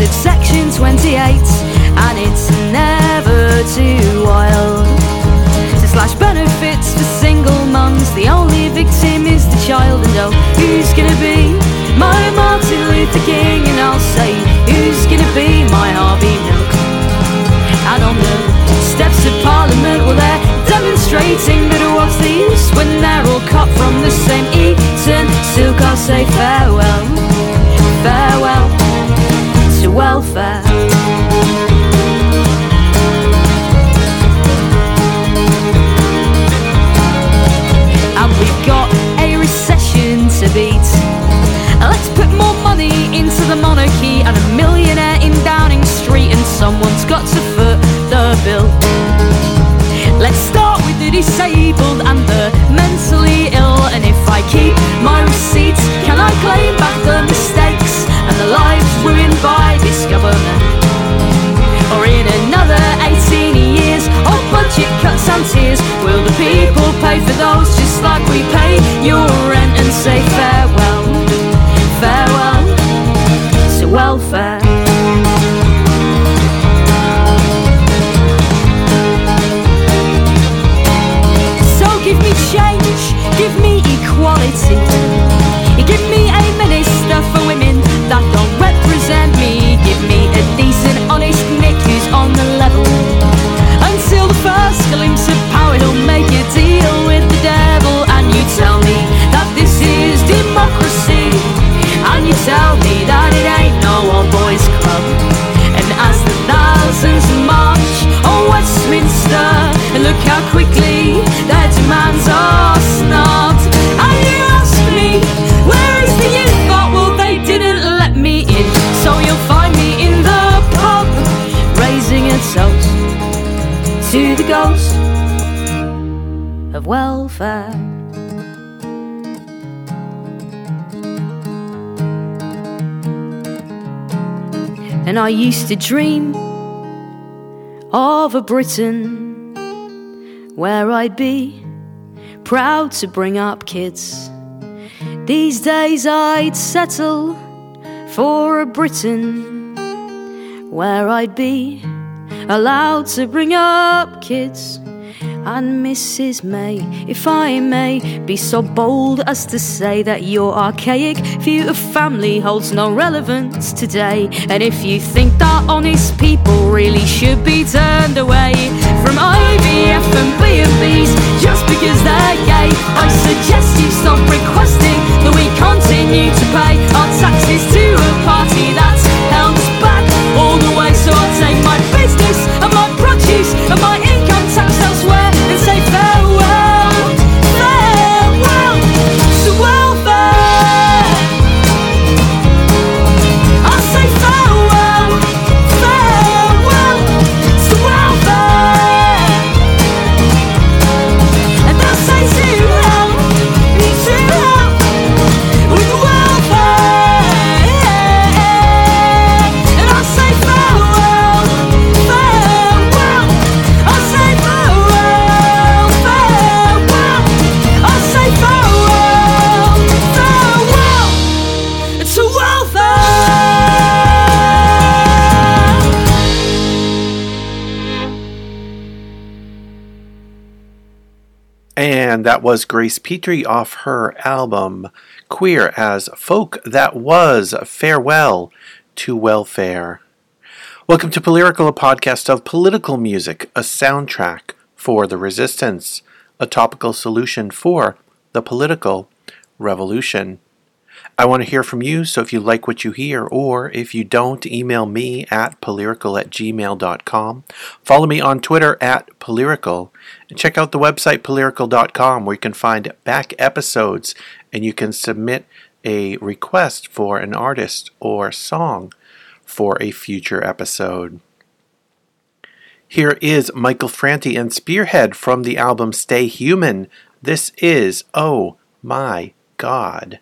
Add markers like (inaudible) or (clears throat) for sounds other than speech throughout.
entered section 28, pay to the ghost of welfare. And I used to dream of a Britain where I'd be proud to bring up kids. These days I'd settle for a Britain where I'd be allowed to bring up kids. And Mrs. May, if I may be so bold as to say that your archaic view of family holds no relevance today. And if you think that honest people really should be turned away from IVF and B&Bs just because they're gay, I suggest you stop requesting that we continue to pay our taxes to a party that's held back all the way. So I'll take my business and my produce and my income that was Grace Petrie off her album Queer as Folk. That was Farewell to Welfare. Welcome to Polyrical, a podcast of political music, a soundtrack for the resistance, a topical solution for the political revolution. I want to hear from you, so if you like what you hear, or if you don't, email me at polyrical at gmail.com. Follow me on Twitter at polyrical, and check out the website polyrical.com where you can find back episodes and you can submit a request for an artist or song for a future episode. Here is Michael Franti and Spearhead from the album Stay Human. This is Oh My God.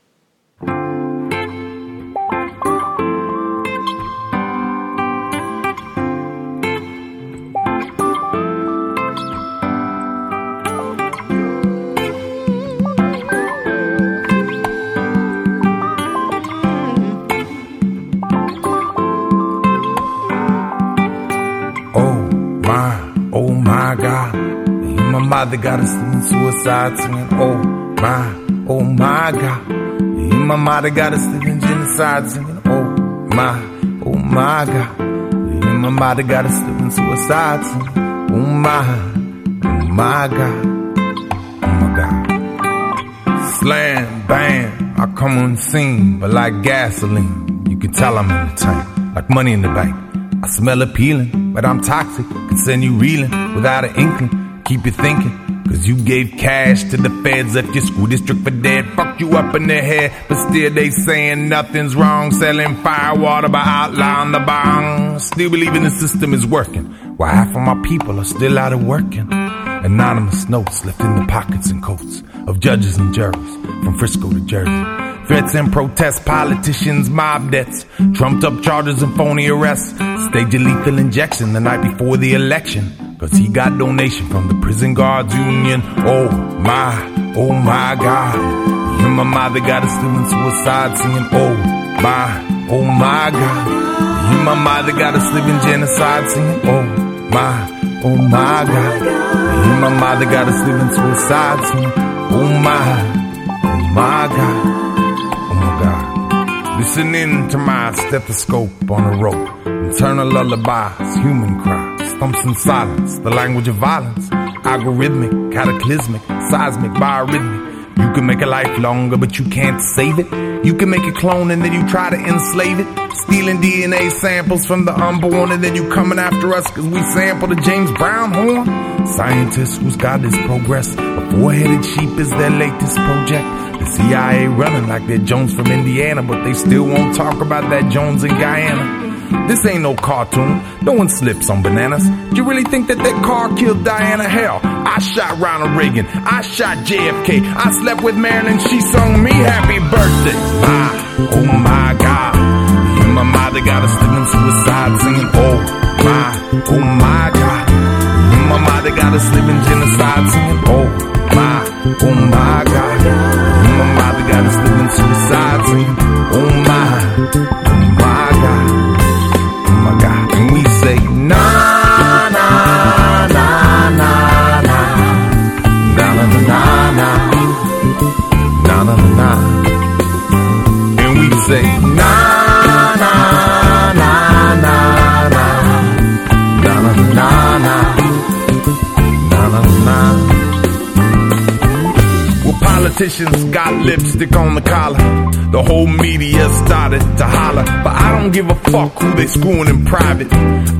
My mother got us in suicide singing, oh my, oh my God. Yeah, my mother got us living genocide singing, oh my, oh my God. Yeah, my mother got us living suicide singing, oh my, oh my God. Oh my God. Slam, bam, I come on scene, but like gasoline, you can tell I'm in the tank, like money in the bank. I smell appealing, but I'm toxic, can send you reeling without an inkling keep you thinking. Cause you gave cash to the feds, left your school district for dead, fucked you up in the head, but still they saying nothing's wrong, selling firewater by outlawing the bong. Still believing the system is working, while half of my people are still out of working. Anonymous notes left in the pockets and coats of judges and jurors from Frisco to Jersey. Threats and protests, politicians, mob deaths, trumped up charges and phony arrests. Stage a lethal injection the night before the election. Cause he got donation from the prison guards union. Oh my, oh my God. You and my mother got us doing suicide singing. Oh my, oh my God. You and my mother got us living genocide singing. Oh my, oh my God. You and my mother got us living suicide singing. Oh my, oh my God. Oh my God. Listening to my stethoscope on a rope. Internal lullabies, human cries stumps in silence, the language of violence, algorithmic, cataclysmic, seismic, biorhythmic. You can make a life longer, but you can't save it. You can make a clone and then you try to enslave it. Stealing DNA samples from the unborn and then you coming after us cause we sampled the James Brown horn. Scientists whose God is progress. A four-headed sheep is their latest project. The CIA running like they're Jones from Indiana, but they still won't talk about that Jones in Guyana. This ain't no cartoon. No one slips on bananas. Do you really think that that car killed Diana? Hell, I shot Ronald Reagan. I shot JFK. I slept with Marilyn. She sung me happy birthday. My, oh my God. And my mother got us living suicide singing. Oh my, oh my God. And my mother got us living genocide singing. Oh my, oh my God. And my mother got us living suicide singing. Oh my, oh my God my. And we say, na, politicians got lipstick on the collar. The whole media started to holler, but I don't give a fuck who they screwing in private.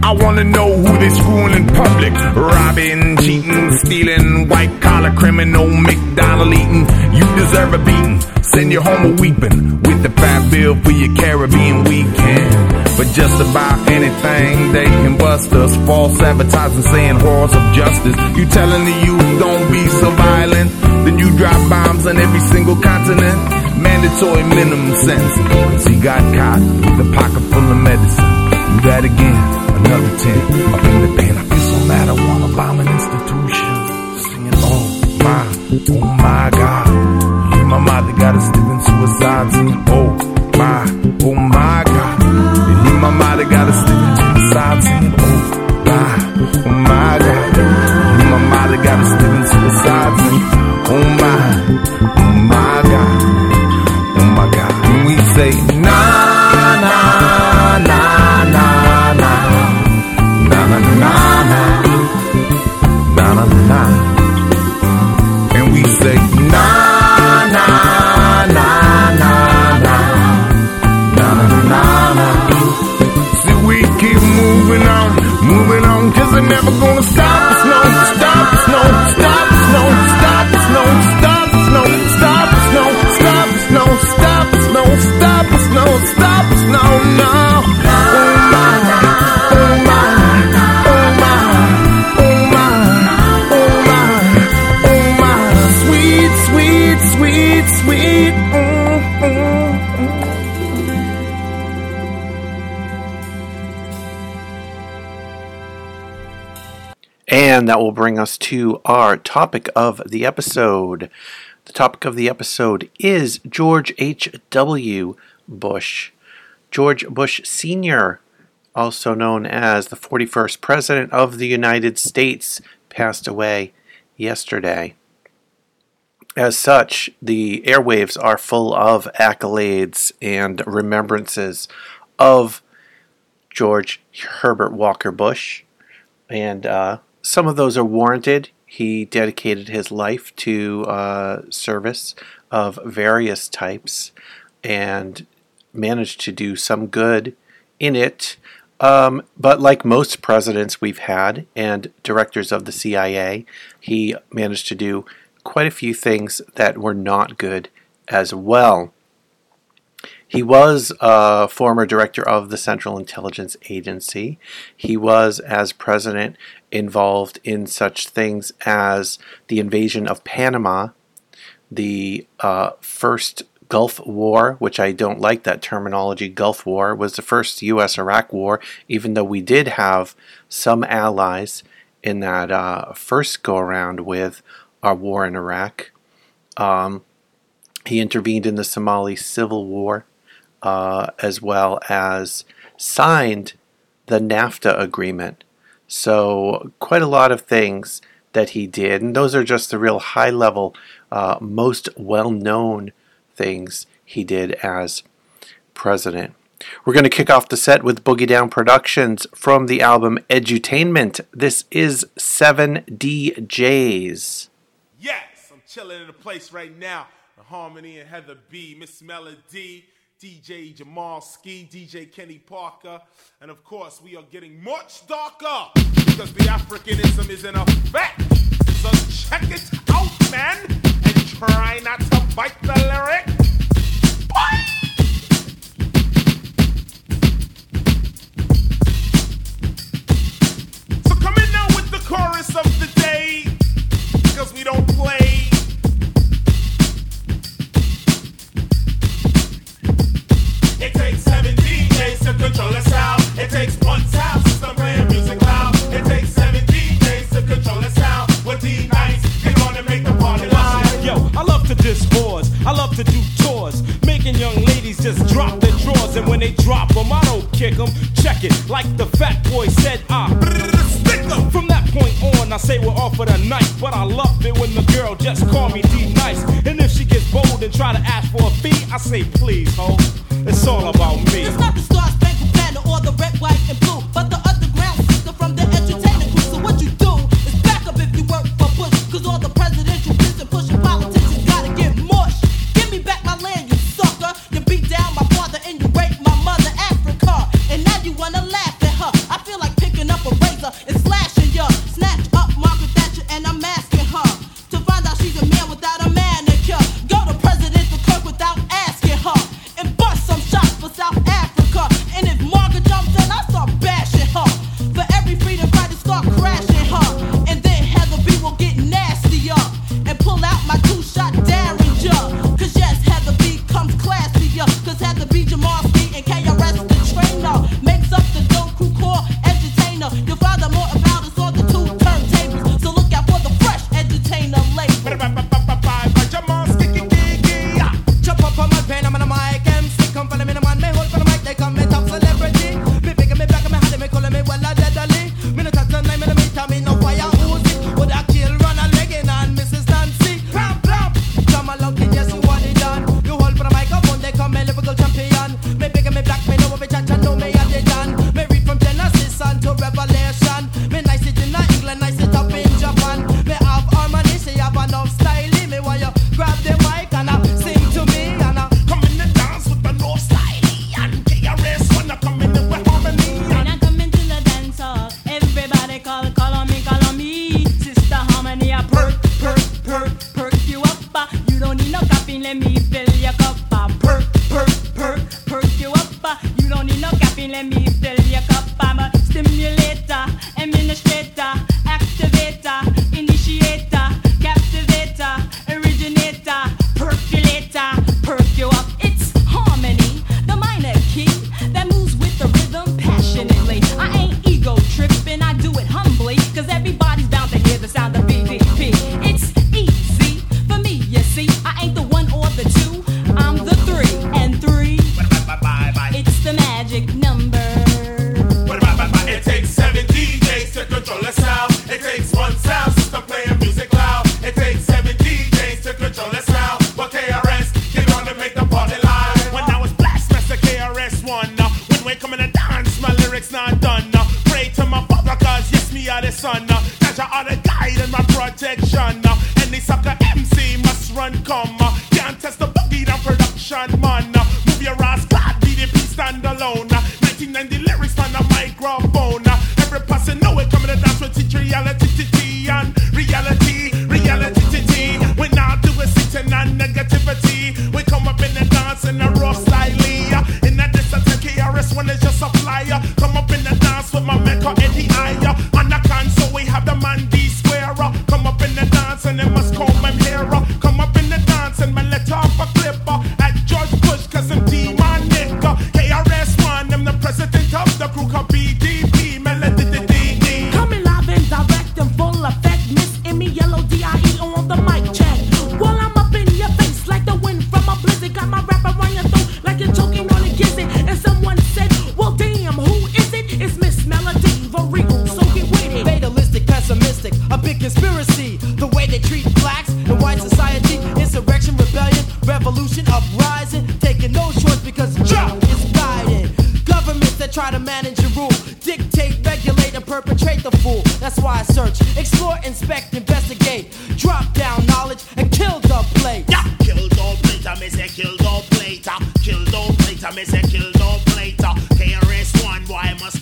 I wanna know who they screwing in public. Robbing, cheating, stealing, white collar criminal, McDonald eating. You deserve a beating. Send you home a weeping with the fat bill for your Caribbean weekend. But just about anything they can bust us. False advertising saying horrors of justice. You telling the youth don't be so violent. Then you drop bombs on every single continent. Mandatory minimum sentence. Cause he got caught with a pocket full of medicine. Do that again, another 10. Up in the pen, I feel so mad I wanna bomb an institution. Singing, oh my, oh my God. You my mother got us living suicide. Singing, oh my, oh my God. You my mother got us living suicide. Singing, oh my, oh my God. You my mother got us living suicide. Uma, my. And that will bring us to our topic of the episode. The topic of the episode is George H.W. Bush. George Bush Sr., also known as the 41st President of the United States, passed away yesterday. As such, the airwaves are full of accolades and remembrances of George Herbert Walker Bush, and uh, some of those are warranted. He dedicated his life to uh, service of various types and managed to do some good in it. Um, but like most presidents we've had and directors of the CIA, he managed to do quite a few things that were not good as well. He was a former director of the Central Intelligence Agency. He was, as president, involved in such things as the invasion of Panama, the uh, first Gulf War, which I don't like that terminology, Gulf War, was the first U.S. Iraq War, even though we did have some allies in that uh, first go around with our war in Iraq. Um, he intervened in the Somali Civil War uh, as well as signed the NAFTA agreement. So, quite a lot of things that he did, and those are just the real high level, uh, most well known things he did as president. We're going to kick off the set with Boogie Down Productions from the album Edutainment. This is 7DJs. Yes, I'm chilling in a place right now. The Harmony and Heather B, Miss Melody. DJ Jamalski, DJ Kenny Parker, and of course, we are getting much darker because the Africanism is in effect. So check it out, man, and try not to bite the lyric. So come in now with the chorus of the day, because we don't play. I love to. Do tours. Making young ladies just drop their drawers. And when they drop them, I don't kick them. Check it. Like the fat boy said, I. Stick 'em. From that point on, I say we're off for the night. But I love it when the girl just call me D-Nice. And if she gets bold and try to ask for a fee, I say, please, ho. It's all about me.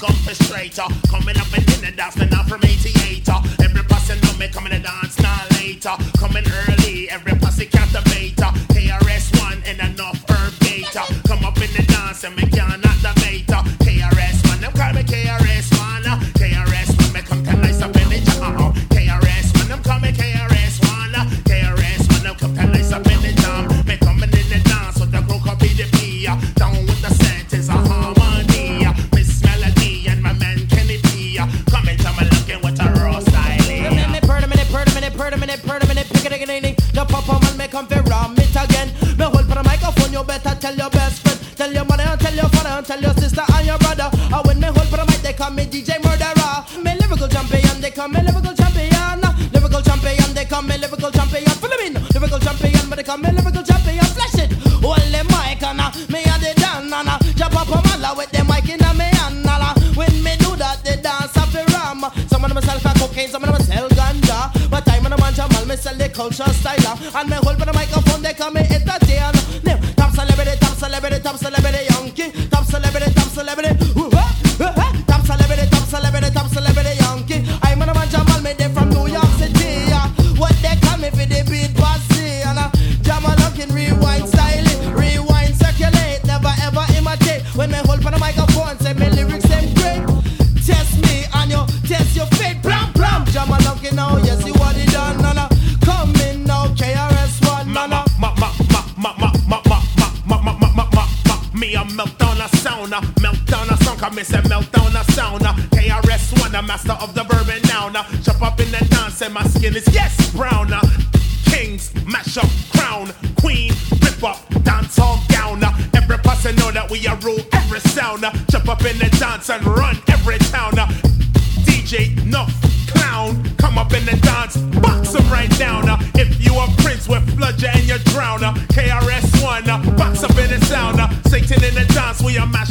orchestrator. Coming up and in and dancing now from 88. Every person know me coming to dance now later. Coming early, every pussy captivator. KRS-One and enough herb data. Come up in the dance and make you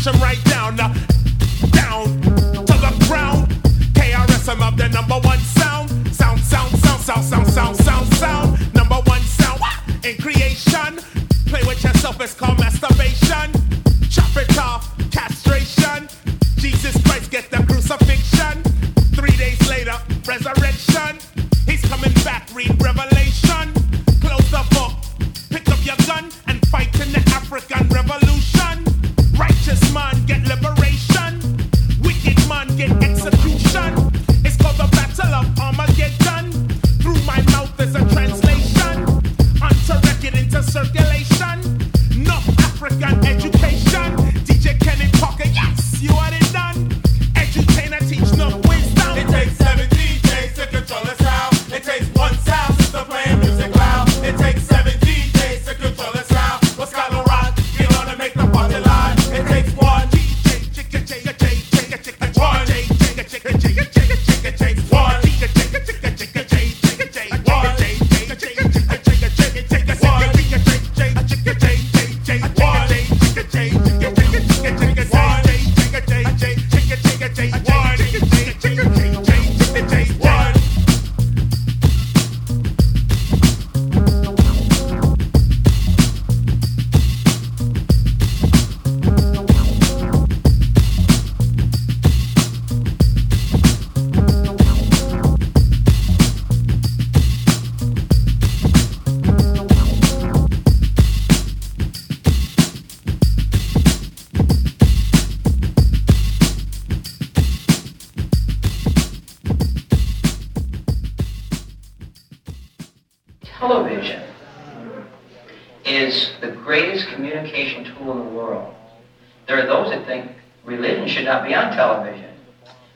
them right down. Now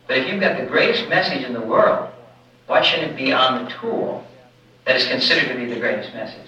But if you've got the greatest message in the world, why shouldn't it be on the tool that is considered to be the greatest message?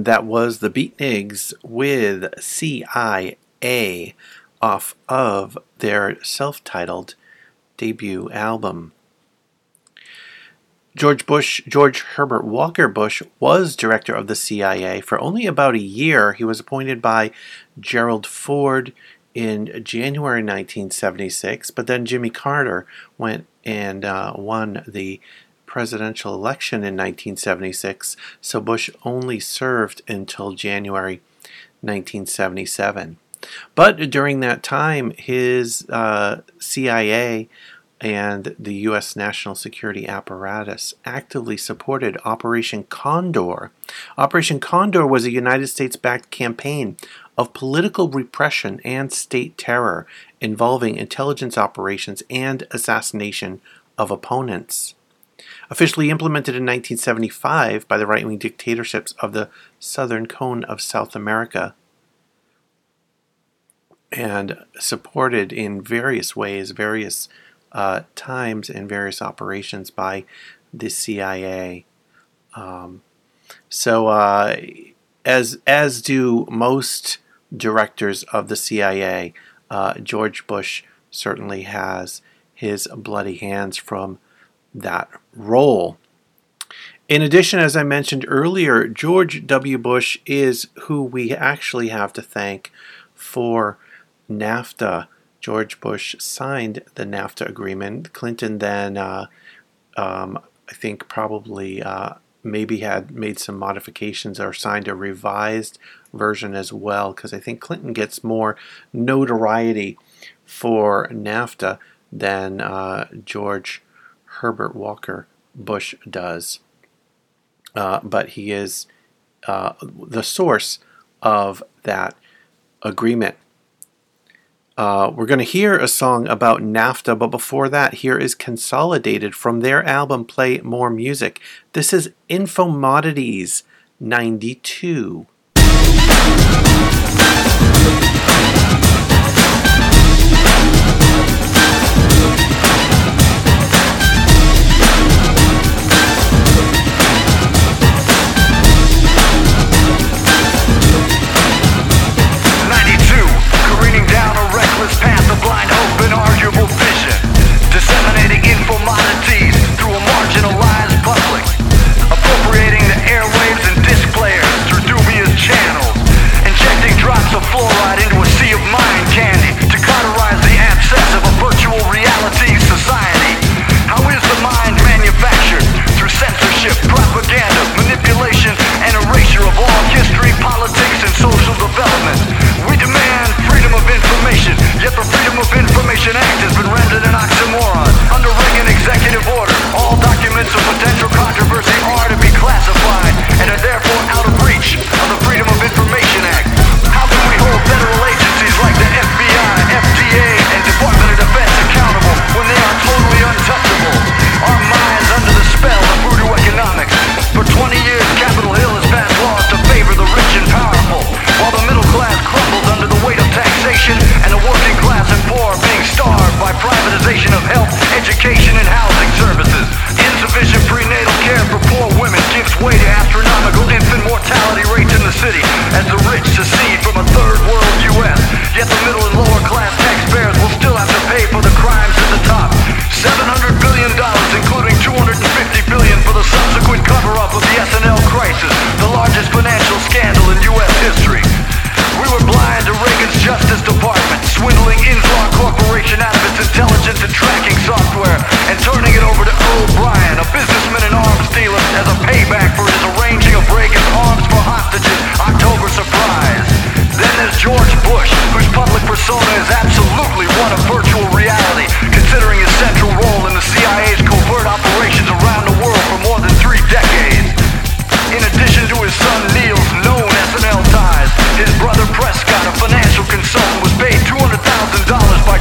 And that was the Beatnigs with CIA off of their self titled debut album. George Bush, George Herbert Walker Bush, was director of the CIA for only about a year. He was appointed by Gerald Ford in January 1976, but then Jimmy Carter went and uh, won the presidential election in 1976, so Bush only served until January 1977. But during that time, his uh, CIA and the U.S. national security apparatus actively supported Operation Condor. Operation Condor was a United States backed campaign of political repression and state terror involving intelligence operations and assassination of opponents. Officially implemented in 1975 by the right wing dictatorships of the southern cone of South America, and supported in various ways, various uh, times, and various operations by the CIA. Um, so, uh, as as do most directors of the CIA, uh, George Bush certainly has his bloody hands from that role. In addition, as I mentioned earlier, George W. Bush is who we actually have to thank for NAFTA. George Bush signed the NAFTA agreement. Clinton then, uh, um, I think, probably uh, maybe had made some modifications or signed a revised version as well, because I think Clinton gets more notoriety for NAFTA than uh, George Herbert Walker Bush does. Uh, but he is uh, the source of that agreement. Uh, we're going to hear a song about NAFTA, but before that, here is Consolidated from their album Play More Music. This is Infomodities 92. 92, Justice Department, swindling Inslaw Corporation out of its intelligence and tracking software, and turning it over to Earl Brian, a businessman and arms dealer, as a payback for his arranging of Reagan's arms for hostages October surprise. Then there's George Bush, whose public persona is absolutely one of virtual reality,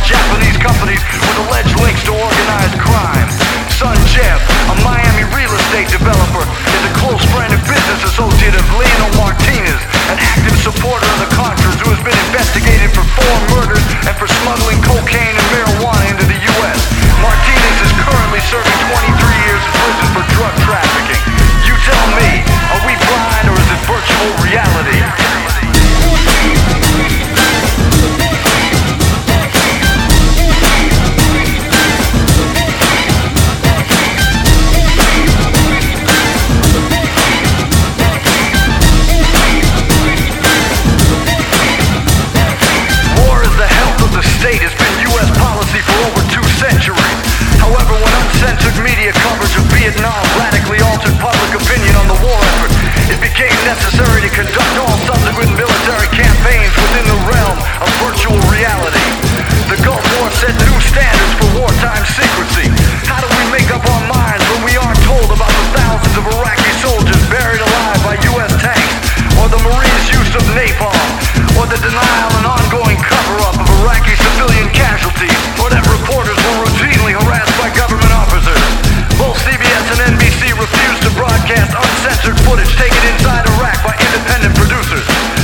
Japanese companies with alleged links to organized crime. Son Jeb, a Miami real estate developer, is a close friend and business associate of Leonel Martinez, an active supporter of the Contras who has been investigated for four murders and for smuggling cocaine and marijuana into the U.S. Martinez is currently serving 23 years in prison for drug trafficking. You tell me, are we blind or is it virtual reality? Necessary to conduct all subsequent military campaigns within the realm of virtual reality. The Gulf War set new standards for wartime secrecy. How do we make up our minds when we aren't told about the thousands of Iraqi soldiers buried alive by U.S. tanks, or the Marines' use of napalm, or the denial and ongoing cover-up of Iraqi civilian casualties, or that reporters were routinely harassed by government officers? Both broadcast uncensored footage taken inside Iraq by independent producers.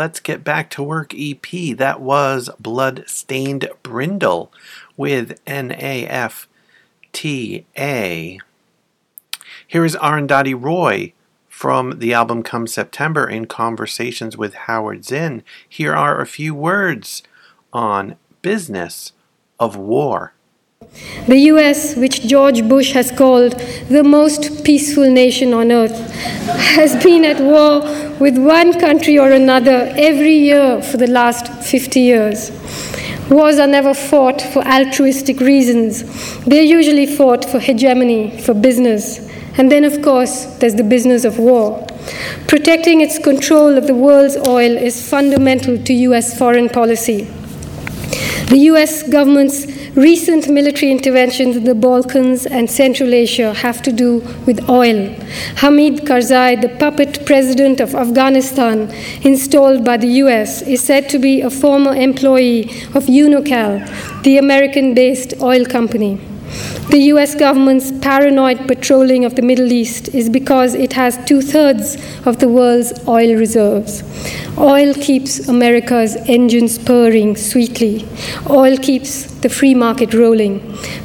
Let's Get Back to Work EP, that was Blood Stained Brindle with NAFTA. Here is Arundhati Roy from the album Come September in Conversations with Howard Zinn. Here are a few words on business of war. The US, which George Bush has called the most peaceful nation on earth, has been at war with one country or another every year for the last 50 years. Wars are never fought for altruistic reasons, they're usually fought for hegemony, for business. And then, of course, there's the business of war. Protecting its control of the world's oil is fundamental to US foreign policy. The US government's recent military interventions in the Balkans and Central Asia have to do with oil. Hamid Karzai, the puppet president of Afghanistan, installed by the US, is said to be a former employee of Unocal, the American based oil company. The US government's paranoid patrolling of the Middle East is because it has two thirds of the world's oil reserves. Oil keeps America's engines purring sweetly. Oil keeps the free market rolling.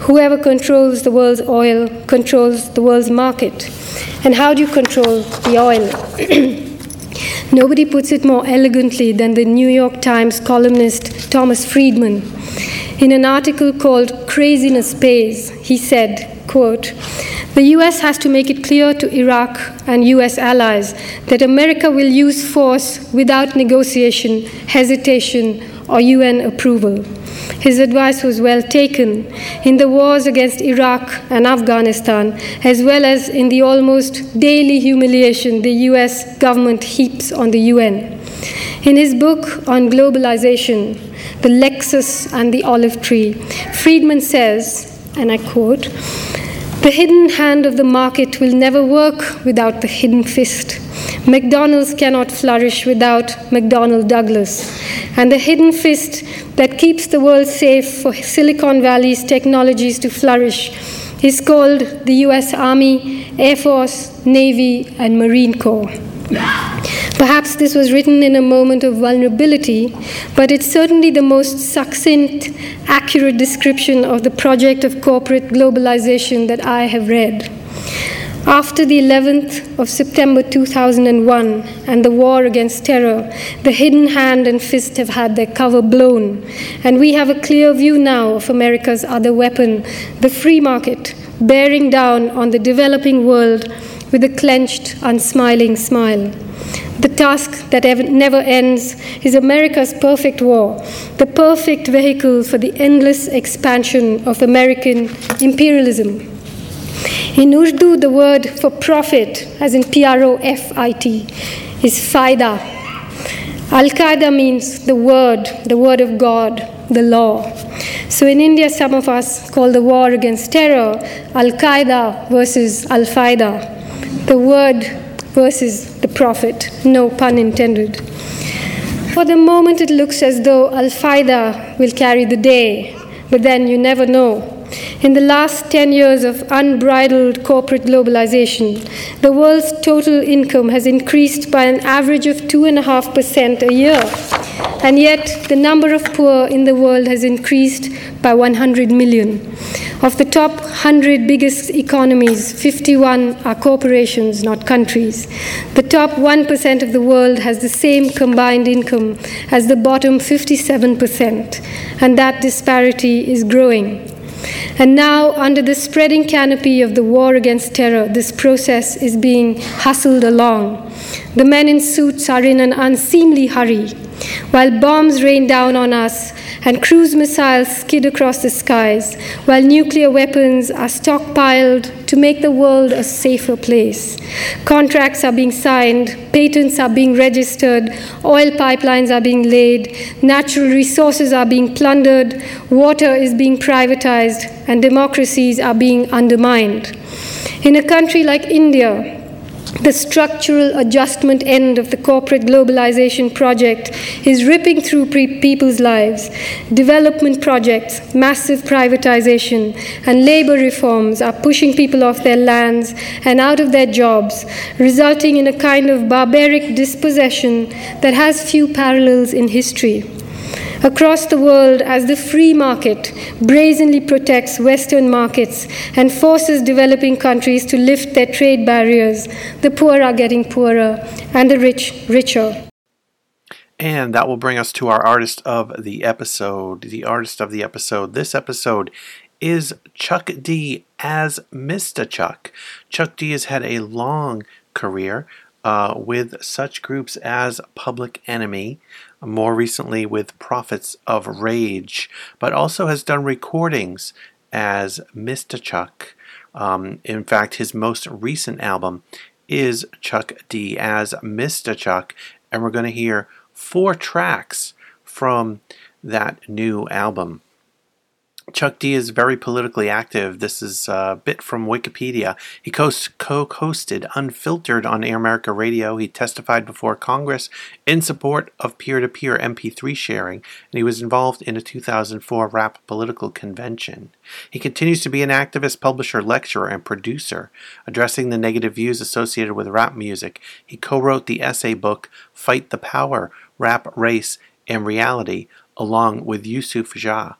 Whoever controls the world's oil controls the world's market. And how do you control the oil? (clears throat) Nobody puts it more elegantly than the New York Times columnist Thomas Friedman. In an article called Craziness Pays, he said, quote, the US has to make it clear to Iraq and US allies that America will use force without negotiation, hesitation, or UN approval. His advice was well taken. In the wars against Iraq and Afghanistan, as well as in the almost daily humiliation the US government heaps on the UN. In his book on globalization, The Lexus and the Olive Tree, Friedman says, and I quote, the hidden hand of the market will never work without the hidden fist. McDonald's cannot flourish without McDonnell Douglas. And the hidden fist that keeps the world safe for Silicon Valley's technologies to flourish is called the US Army, Air Force, Navy, and Marine Corps. Perhaps this was written in a moment of vulnerability, but it's certainly the most succinct, accurate description of the project of corporate globalization that I have read. After the 11th of September 2001 and the war against terror, the hidden hand and fist have had their cover blown, and we have a clear view now of America's other weapon, the free market, bearing down on the developing world with a clenched, unsmiling smile. The task that never ends is America's perfect war, the perfect vehicle for the endless expansion of American imperialism. In Urdu, the word for profit, as in P R O F I T, is faida. Al Qaeda means the word, the word of God, the law. So in India, some of us call the war against terror Al Qaeda versus Al Faida, the word versus the prophet, no pun intended. For the moment, it looks as though Al Faida will carry the day, but then you never know. In the last 10 years of unbridled corporate globalization, the world's total income has increased by an average of 2.5% a year. And yet, the number of poor in the world has increased by 100 million. Of the top 100 biggest economies, 51 are corporations, not countries. The top 1% of the world has the same combined income as the bottom 57%, and that disparity is growing. And now, under the spreading canopy of the war against terror, this process is being hustled along. The men in suits are in an unseemly hurry. While bombs rain down on us and cruise missiles skid across the skies, while nuclear weapons are stockpiled to make the world a safer place. Contracts are being signed, patents are being registered, oil pipelines are being laid, natural resources are being plundered, water is being privatized, and democracies are being undermined. In a country like India, the structural adjustment end of the corporate globalization project is ripping through pre- people's lives. Development projects, massive privatization, and labor reforms are pushing people off their lands and out of their jobs, resulting in a kind of barbaric dispossession that has few parallels in history across the world as the free market brazenly protects Western markets and forces developing countries to lift their trade barriers, the poor are getting poorer and the rich richer. And that will bring us to our artist of the episode. The artist of the episode. This episode is Chuck D as Mr. Chuck. Chuck D has had a long career uh, with such groups as Public Enemy, more recently with Prophets of Rage, but also has done recordings as Mr. Chuck. Um, in fact, his most recent album is Chuck D as Mr. Chuck, and we're going to hear four tracks from that new album. Chuck D is very politically active. This is a bit from Wikipedia. He co hosted Unfiltered on Air America Radio. He testified before Congress in support of peer to peer MP3 sharing, and he was involved in a 2004 rap political convention. He continues to be an activist, publisher, lecturer, and producer, addressing the negative views associated with rap music. He co wrote the essay book Fight the Power Rap, Race, and Reality, along with Yusuf Jah.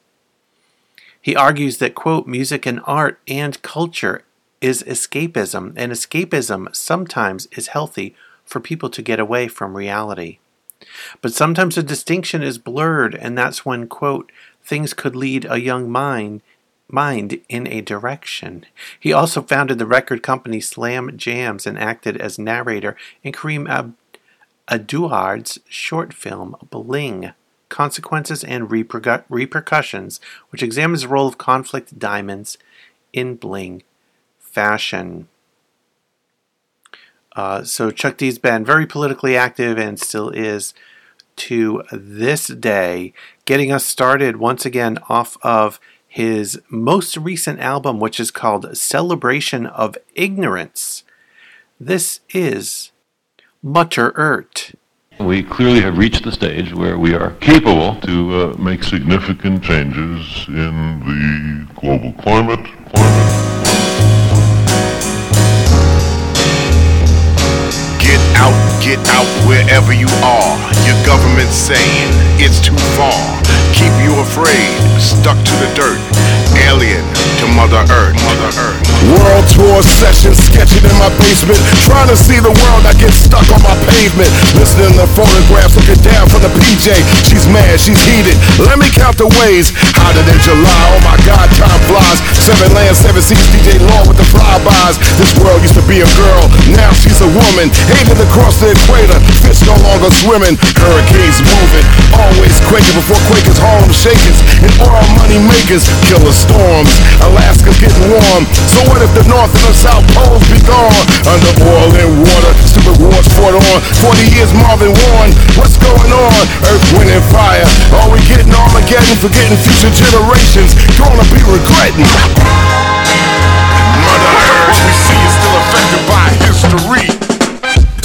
He argues that, quote, music and art and culture is escapism, and escapism sometimes is healthy for people to get away from reality. But sometimes the distinction is blurred, and that's when, quote, things could lead a young mind mind in a direction. He also founded the record company Slam Jams and acted as narrator in Kareem Ab- Edouard's short film Bling. Consequences and Reper- Repercussions, which examines the role of conflict diamonds in bling fashion. Uh, so Chuck D's been very politically active and still is to this day, getting us started once again off of his most recent album, which is called Celebration of Ignorance. This is Mutter Ert. We clearly have reached the stage where we are capable to uh, make significant changes in the global climate. Get out, get out wherever you are. Your government's saying it's too far. Keep you afraid, stuck to the dirt. Alien to Mother Earth. Mother Earth. World tour session, sketching in my basement. Trying to see the world, I get stuck on my pavement. Listening to photographs, looking down from the PJ. She's mad, she's heated. Let me count the ways. Hotter than July, oh my God, time flies. Seven lands, seven seas, DJ Lord with the flybys. This world used to be a girl, now she's a woman. Hated across the equator, fish no longer swimming. Hurricanes moving, always quaking before Quakers, Harlem shakers, and all money makers. kill Killer storms, Alaska's getting warm. So what if the North and the South poles be gone? Under oil and water, stupid wars fought on. 40 years Marvin Warren, what's going on? Earth, wind, and fire. Are we getting Armageddon, forgetting future generations? Gonna be regretting. Mother Earth, we see you still affected by history.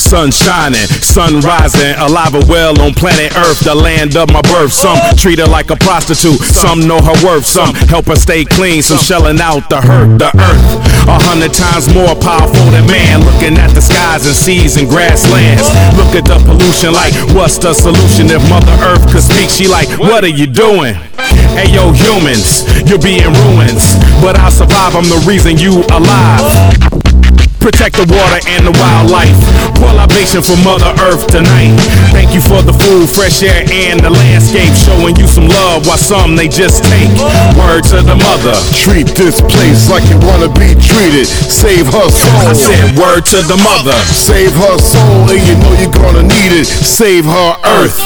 Sun shining, sun rising, alive and well on planet Earth, the land of my birth. Some treat her like a prostitute, some know her worth, some help her stay clean, some shelling out the hurt, the earth. A hundred times more powerful than man, looking at the skies and seas and grasslands. Look at the pollution, like what's the solution? If Mother Earth could speak, she like, what are you doing? Hey yo, humans, you're being ruins, but I'll survive. I'm the reason you alive. Protect the water and the wildlife. Pour libation for Mother Earth tonight. Thank you for the food, fresh air, and the landscape. Showing you some love while some they just take. Word to the mother. Treat this place like you wanna be treated. Save her soul. I said word to the mother. Save her soul, and you know you're gonna need it. Save her earth.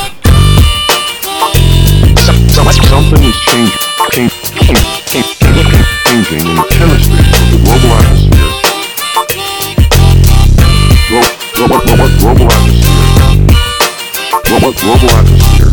Something is changing, change, change, change, changing in the chemistry Glo- Global, atmosphere. Global atmosphere.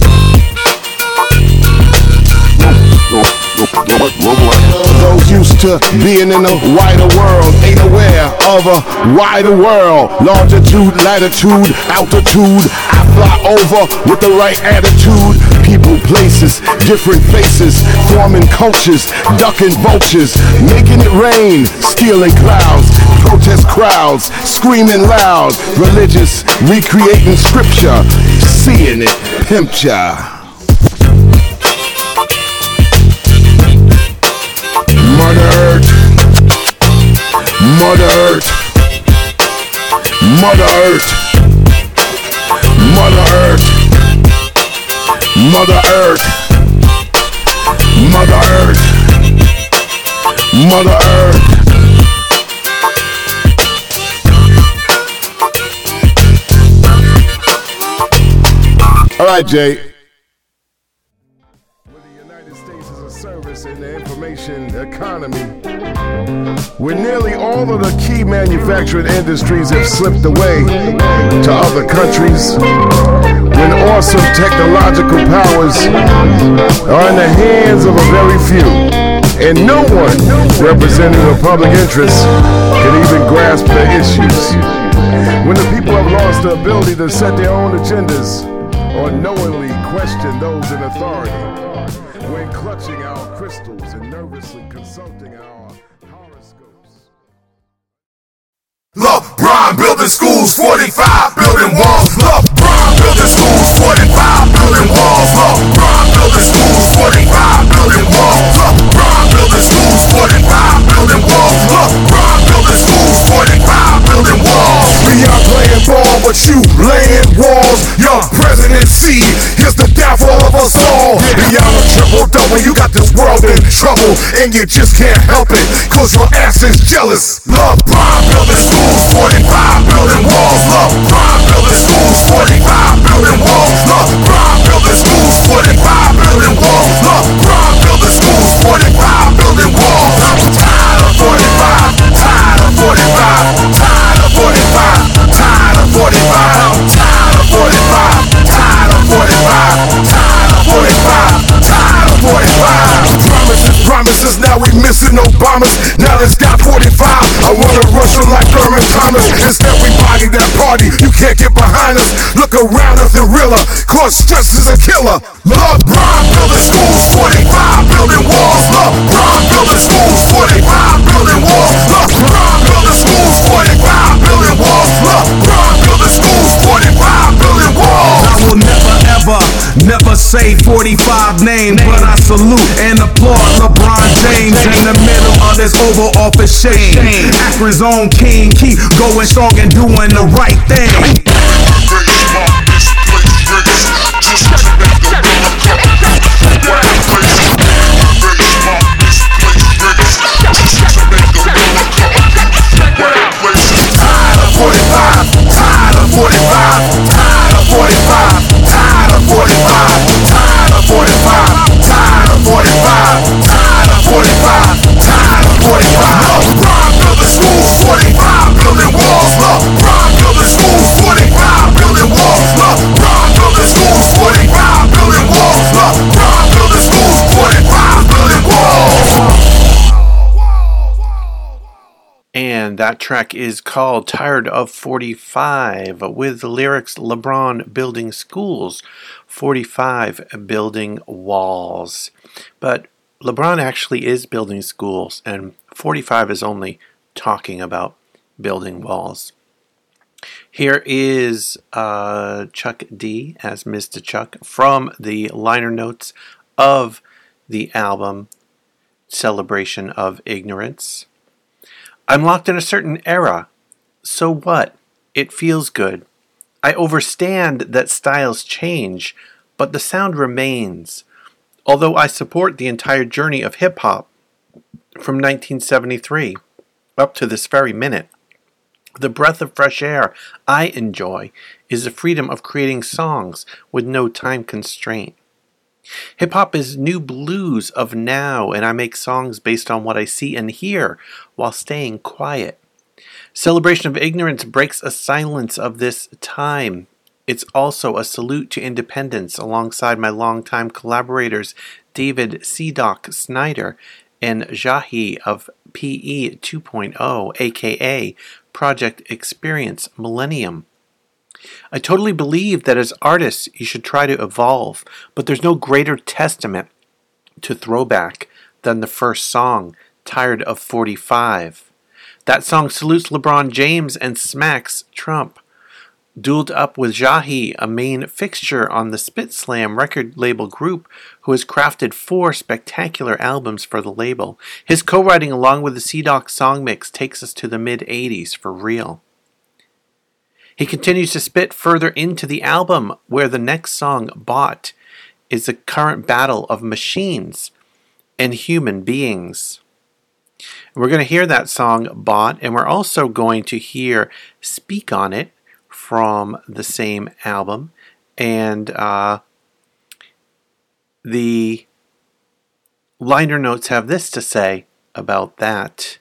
Global, global, global, global atmosphere. Those used to being in a wider world ain't aware of a wider world. Longitude, latitude, altitude. I fly over with the right attitude. People, places, different faces, forming cultures, ducking vultures, making it rain, stealing clouds, protest crowds, screaming loud, religious, recreating scripture, seeing it, pimp ya. Mother Earth, Mother Earth, Mother Earth, Mother Earth, Mother Earth, Mother Earth, Mother Earth. All right, Jay. service in the information economy, where nearly all of the key manufacturing industries have slipped away to other countries, when awesome technological powers are in the hands of a very few, and no one representing the public interest can even grasp the issues. When the people have lost the ability to set their own agendas or knowingly question those in authority when clutching our crystals and nervously consulting our horoscopes. LeBron building schools, 45 building walls. LeBron building schools, 45 building walls. LeBron building schools, 45 us all. Beyond a triple double, you got this world in trouble, and you just can't help it, cause your ass is jealous. LeBron building schools, 45 building walls. LeBron building schools, 45 building walls. LeBron building schools, 45 building walls. LeBron building schools, 45 building walls. I'm tired of 45, tired of 45, tired of 45, tired of 45, tired of 45, tired of 45, tired of 45, tired of 45. Promises, promises, now we missing Obamas. Now let's got 45. I wanna rush them like Thurman Thomas. Instead, we body that party. You can't get behind us. Look around us and Cause stress is a killer. LeBron building schools, 45 building walls. LeBron building schools, 45 building walls. LeBron building never never say 45 names, but I salute and applaud LeBron James in the middle of this Oval Office shame. Akron's own king, keep going strong and doing the right thing. That track is called Tired of 45 with the lyrics LeBron building schools, 45 building walls. But LeBron actually is building schools, and 45 is only talking about building walls. Here is uh, Chuck D as Mr. Chuck from the liner notes of the album Celebration of Ignorance. I'm locked in a certain era. So what? It feels good. I overstand that styles change, but the sound remains. Although I support the entire journey of hip hop from 1973 up to this very minute, the breath of fresh air I enjoy is the freedom of creating songs with no time constraint. Hip hop is new blues of now, and I make songs based on what I see and hear while staying quiet. Celebration of Ignorance breaks a silence of this time. It's also a salute to independence alongside my longtime collaborators David C-Doc Snyder and Jahi of PE 2.0, aka Project Experience Millennium. I totally believe that as artists you should try to evolve, but there's no greater testament to throwback than the first song, Tired of 45. That song salutes LeBron James and smacks Trump. Dueled up with Jahi, a main fixture on the Spit Slam record label group, who has crafted four spectacular albums for the label. His co writing along with the C-Doc song mix takes us to the mid 80s for real. He continues to spit further into the album, where the next song, Bot, is a current battle of machines and human beings. We're going to hear that song, Bot, and we're also going to hear Speak on It from the same album. And uh, the liner notes have this to say about that.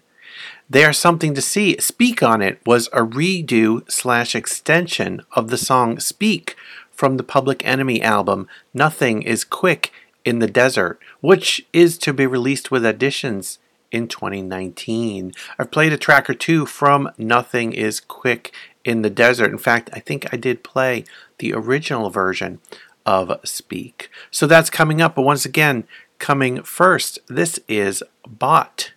They are something to see. Speak on It was a redo slash extension of the song Speak from the Public Enemy album Nothing is Quick in the Desert, which is to be released with additions in 2019. I've played a track or two from Nothing is Quick in the Desert. In fact, I think I did play the original version of Speak. So that's coming up, but once again, coming first, this is Bot.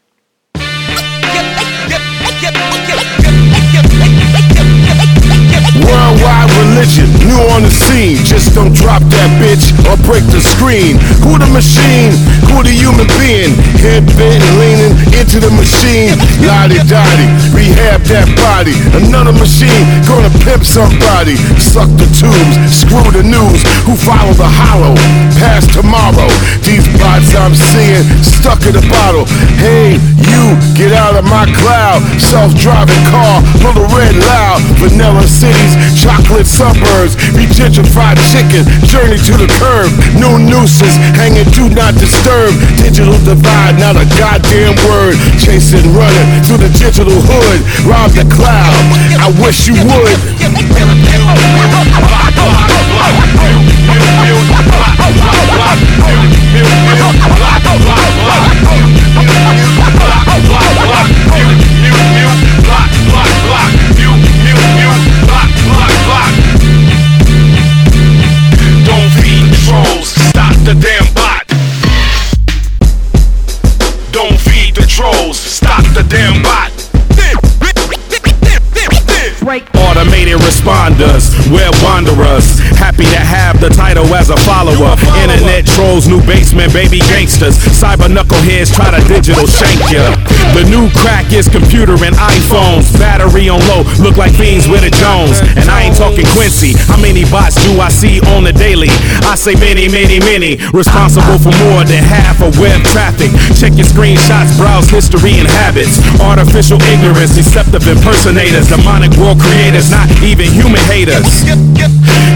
Worldwide religion, new on the scene. Just don't drop that bitch or break the screen. Who the machine? Who the human being? Head bent, leaning into the machine. Lottie dottie, rehab that body. Another machine gonna pimp somebody. Suck the tubes, screw the news. Who follow the hollow? Past tomorrow. These bots I'm seeing stuck in a bottle. Hey, you get out of my cloud. Self-driving car, little red loud. Vanilla cities, chocolate suburbs. Be gentrified chicken, journey to the curb. New nooses, hanging, do not disturb. Digital divide, not a goddamn word. Chasing, running through the digital hood. Rob the cloud. I wish you would. Damn the damn bot. Automated responders, we're wanderers. Happy to have the title as a follower. Internet trolls, new basement, baby gangsters. Cyber knuckleheads try to digital shank ya. The new crack is computer and iPhones. Battery on low, look like fiends with a Jones. And I ain't talking Quincy. How many bots do I see on the daily? I say many, many, many. Responsible for more than half of web traffic. Check your screenshots, browse history and habits. Artificial ignorance, deceptive impersonators, demonic world creators, not even human haters.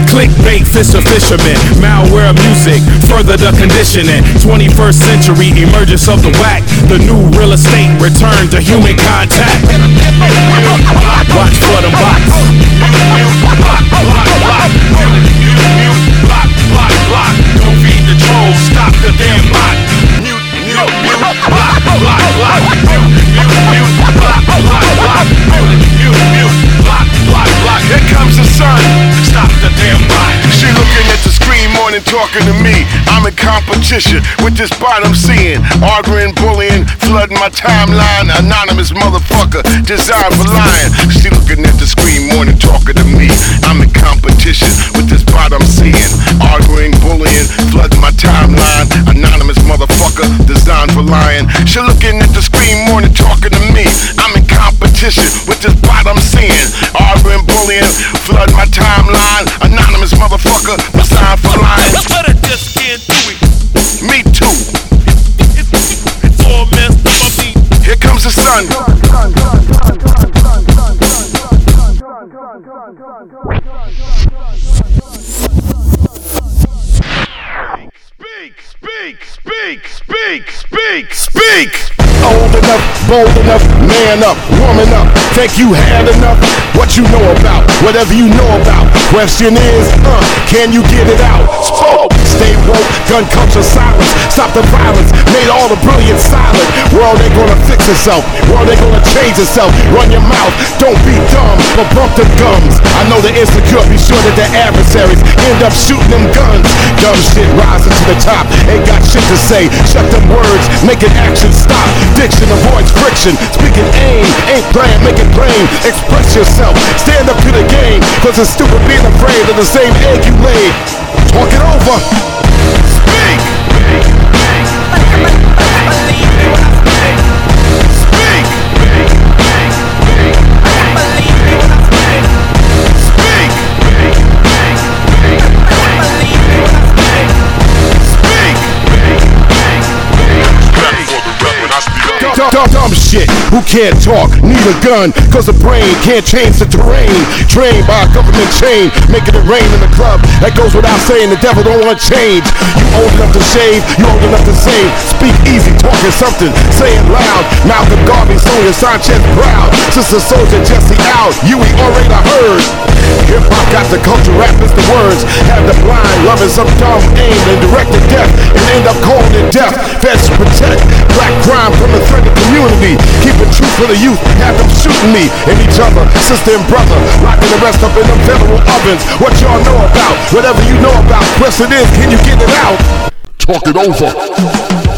Clickbait, fisher, fishermen, malware music, further the conditioning. 21st century emergence of the whack, the new real estate return to human contact. Watch for them bots. Don't feed the trolls, stop the damn bot. Mute, mute, mute, block, block, block. Mute, mute, mute, block, block, block. Mute, mute, mute, block, block, block. Here comes the sun. Stop the damn bot. Screen talking to me. I'm in competition with this bot I'm seeing. Arguing, bullying, flooding my timeline. Anonymous motherfucker, designed for lying. She looking at the screen more than talking to me. I'm in competition with this bot I'm seeing. Arguing, bullying, flooding my timeline. Anonymous motherfucker, designed for lying. She looking at the screen more than talking to me. I'm competition with this bot I'm seeing. Arguing, bullying, flooding my timeline. Anonymous motherfucker, designed for lying. But I just can't do it. Me too. It's all messed up. I mean, Here comes the sun. speak, speak, speak, speak, speak, speak. old enough, bold enough, man up, woman up. Think you had enough? What you know about? Whatever you know about. Question is, uh, can you get it out? Spoke, stay woke, gun culture silence. Stop the violence, made all the brilliant silent. World ain't gonna fix itself, world ain't gonna change itself. Run your mouth, don't be dumb, but bump the gums. I know the insecure, be sure that their adversaries end up shooting them guns. Dumb shit rising to the top, ain't got shit to say. Shut them words, make making action stop. Diction avoids friction, speaking aim, ain't playing, make it plain. Express yourself, stand up to the game, cause it's stupid being afraid of the same egg you laid. Talk it over. Shit. Who can't talk? Need a gun. Cause the brain can't change the terrain. Trained by a government chain. Making it rain in the club. That goes without saying. The devil don't want change. You old enough to shave. You old enough to save. Speak easy. Talking something. Say it loud. Malcolm Garvey, Sonia Sanchez proud. Sister Souljah, Jesse out. You we already heard. Hip hop got the culture, rap is the words. Have the blind loving some dumb aim and direct to death and end up calling it death. Feds protect black crime from the threatened community. Keep it true for the youth, have them shooting me and each other, sister and brother, locking the rest up in them federal ovens. What y'all know about? Whatever you know about, question is, can you get it out? Talk it over.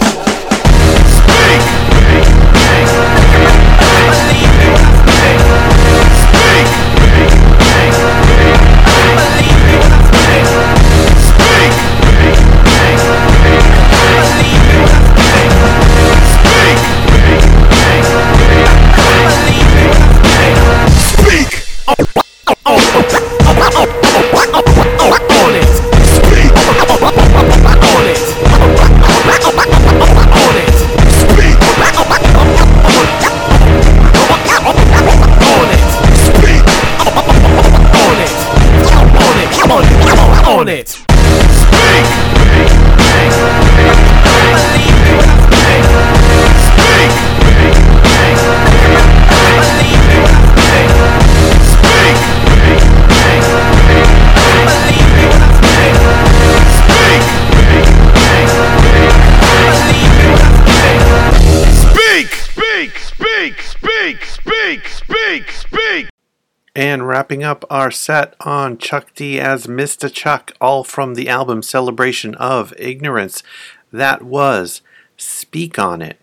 Wrapping up our set on Chuck D as Mr. Chuck, all from the album Celebration of Ignorance. That was Speak on It.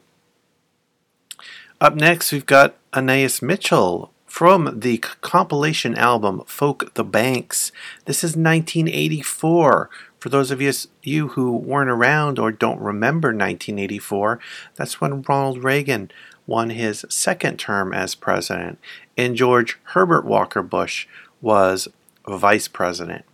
Up next, we've got Anais Mitchell from the compilation album Folk the Banks. This is 1984. For those of you, you who weren't around or don't remember 1984, that's when Ronald Reagan won his second term as president, and George Herbert Walker Bush was vice president.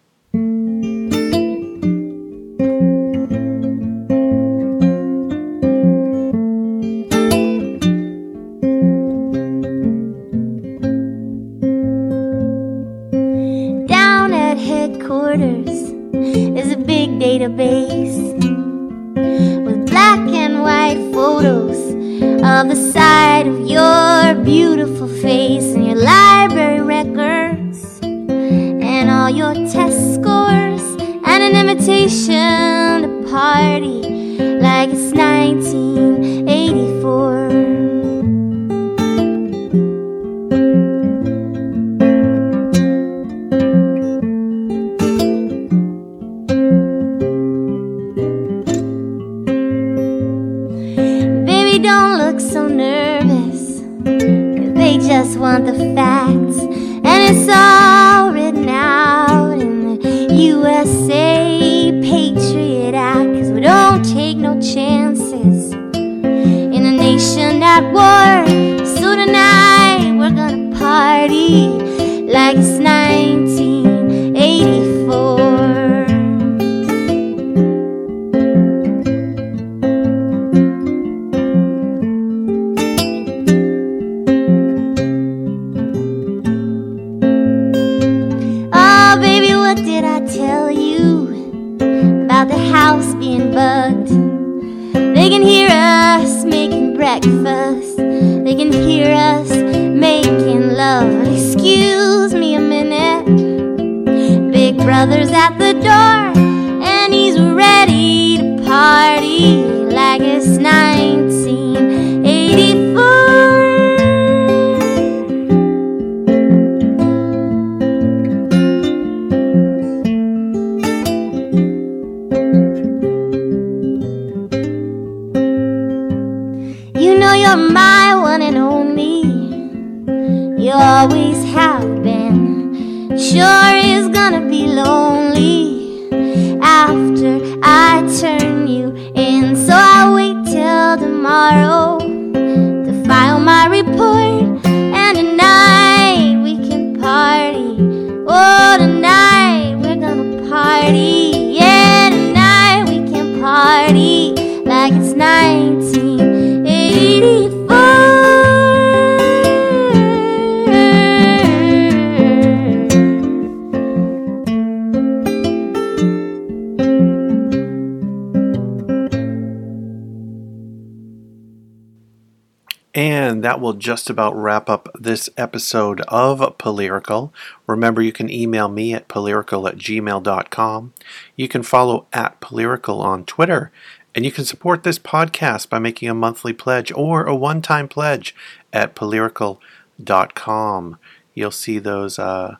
Will just about wrap up this episode of Polyrical. Remember, you can email me at polyrical at gmail.com. You can follow at Polyrical on Twitter. And you can support this podcast by making a monthly pledge or a one time pledge at polyrical.com. You'll see those, uh,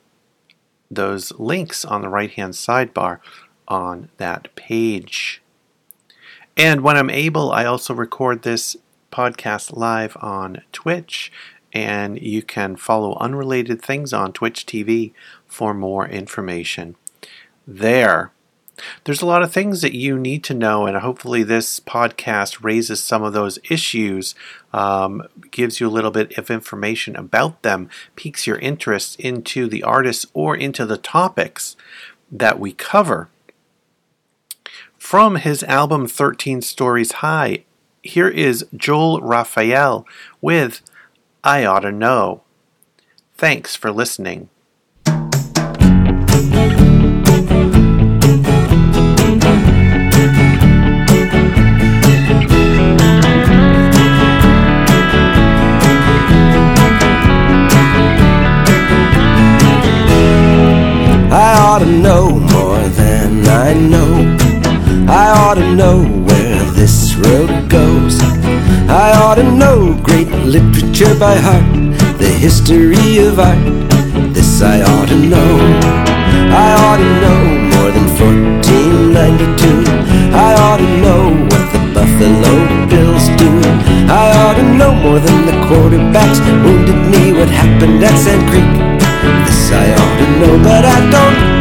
those links on the right hand sidebar on that page. And when I'm able, I also record this podcast live on Twitch, and you can follow unrelated things on Twitch TV for more information. There. There's a lot of things that you need to know, and hopefully, this podcast raises some of those issues, um, gives you a little bit of information about them, piques your interest into the artists or into the topics that we cover. From his album 13 Stories High, here is Joel Rafael with I Oughta Know. Thanks for listening. I ought to know more than I know. I ought to know this road goes. I ought to know great literature by heart, the history of art. This I ought to know. I ought to know more than 1492. I ought to know what the Buffalo Bills do. I ought to know more than the quarterbacks Wounded Knee. What happened at Sand Creek? This I ought to know, but I don't.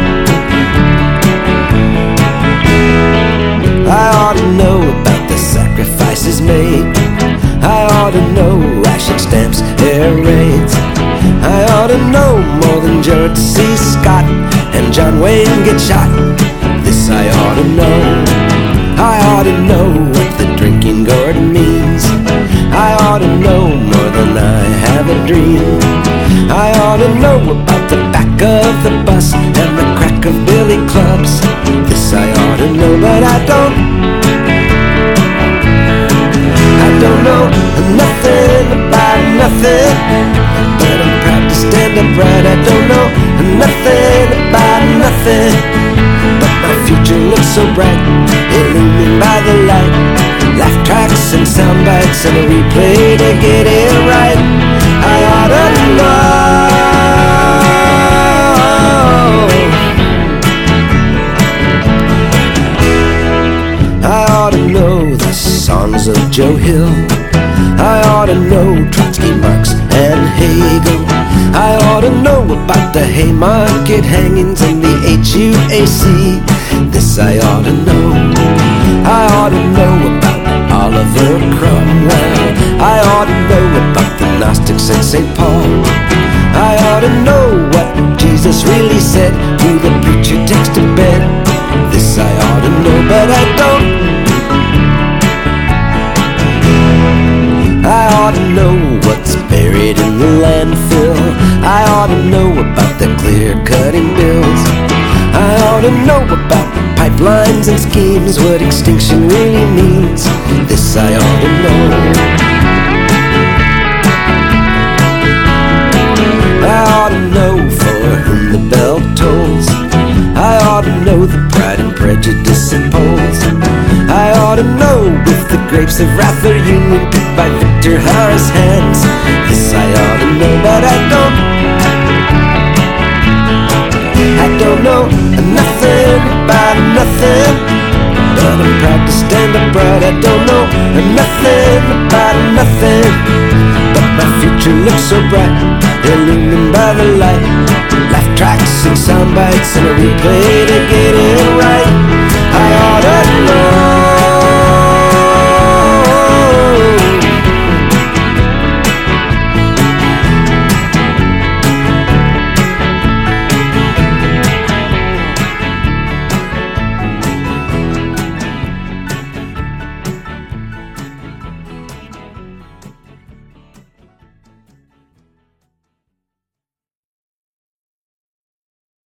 I ought to know about the sacrifices made. I ought to know ration stamps, air raids. I ought to know more than George C. Scott and John Wayne get shot. This I ought to know. I ought to know what the drinking gourd means. I ought to know more than I have a dream. I ought to know about the back of the bus and the crack of billy clubs. This I ought to know, but I don't. I don't know nothing about nothing, but I'm proud to stand upright. I don't know nothing about nothing, but my future looks so bright, illumined by the light. Laugh tracks and sound bites and a replay to get it right. About the Haymarket hangings and the HUAC. This I ought to know. I ought to know about Oliver Cromwell. I ought to know about the Gnostics and St. Paul. I ought to know what Jesus really said to the preacher takes to bed. This I ought to know, but I don't. ought to know about the clear cutting bills. I ought to know about pipelines and schemes, what extinction really means. This I ought to know. I ought to know for whom the bell tolls. I ought to know the pride and prejudice it polls. I ought to know if the grapes of wrath are union by Victor Harris hands. This I ought to know, but I don't don't know nothing about nothing. But I'm proud to stand upright. I don't know nothing about nothing. But my future looks so bright, illumined by the light. Laugh tracks and sound bites and a replay to get it right.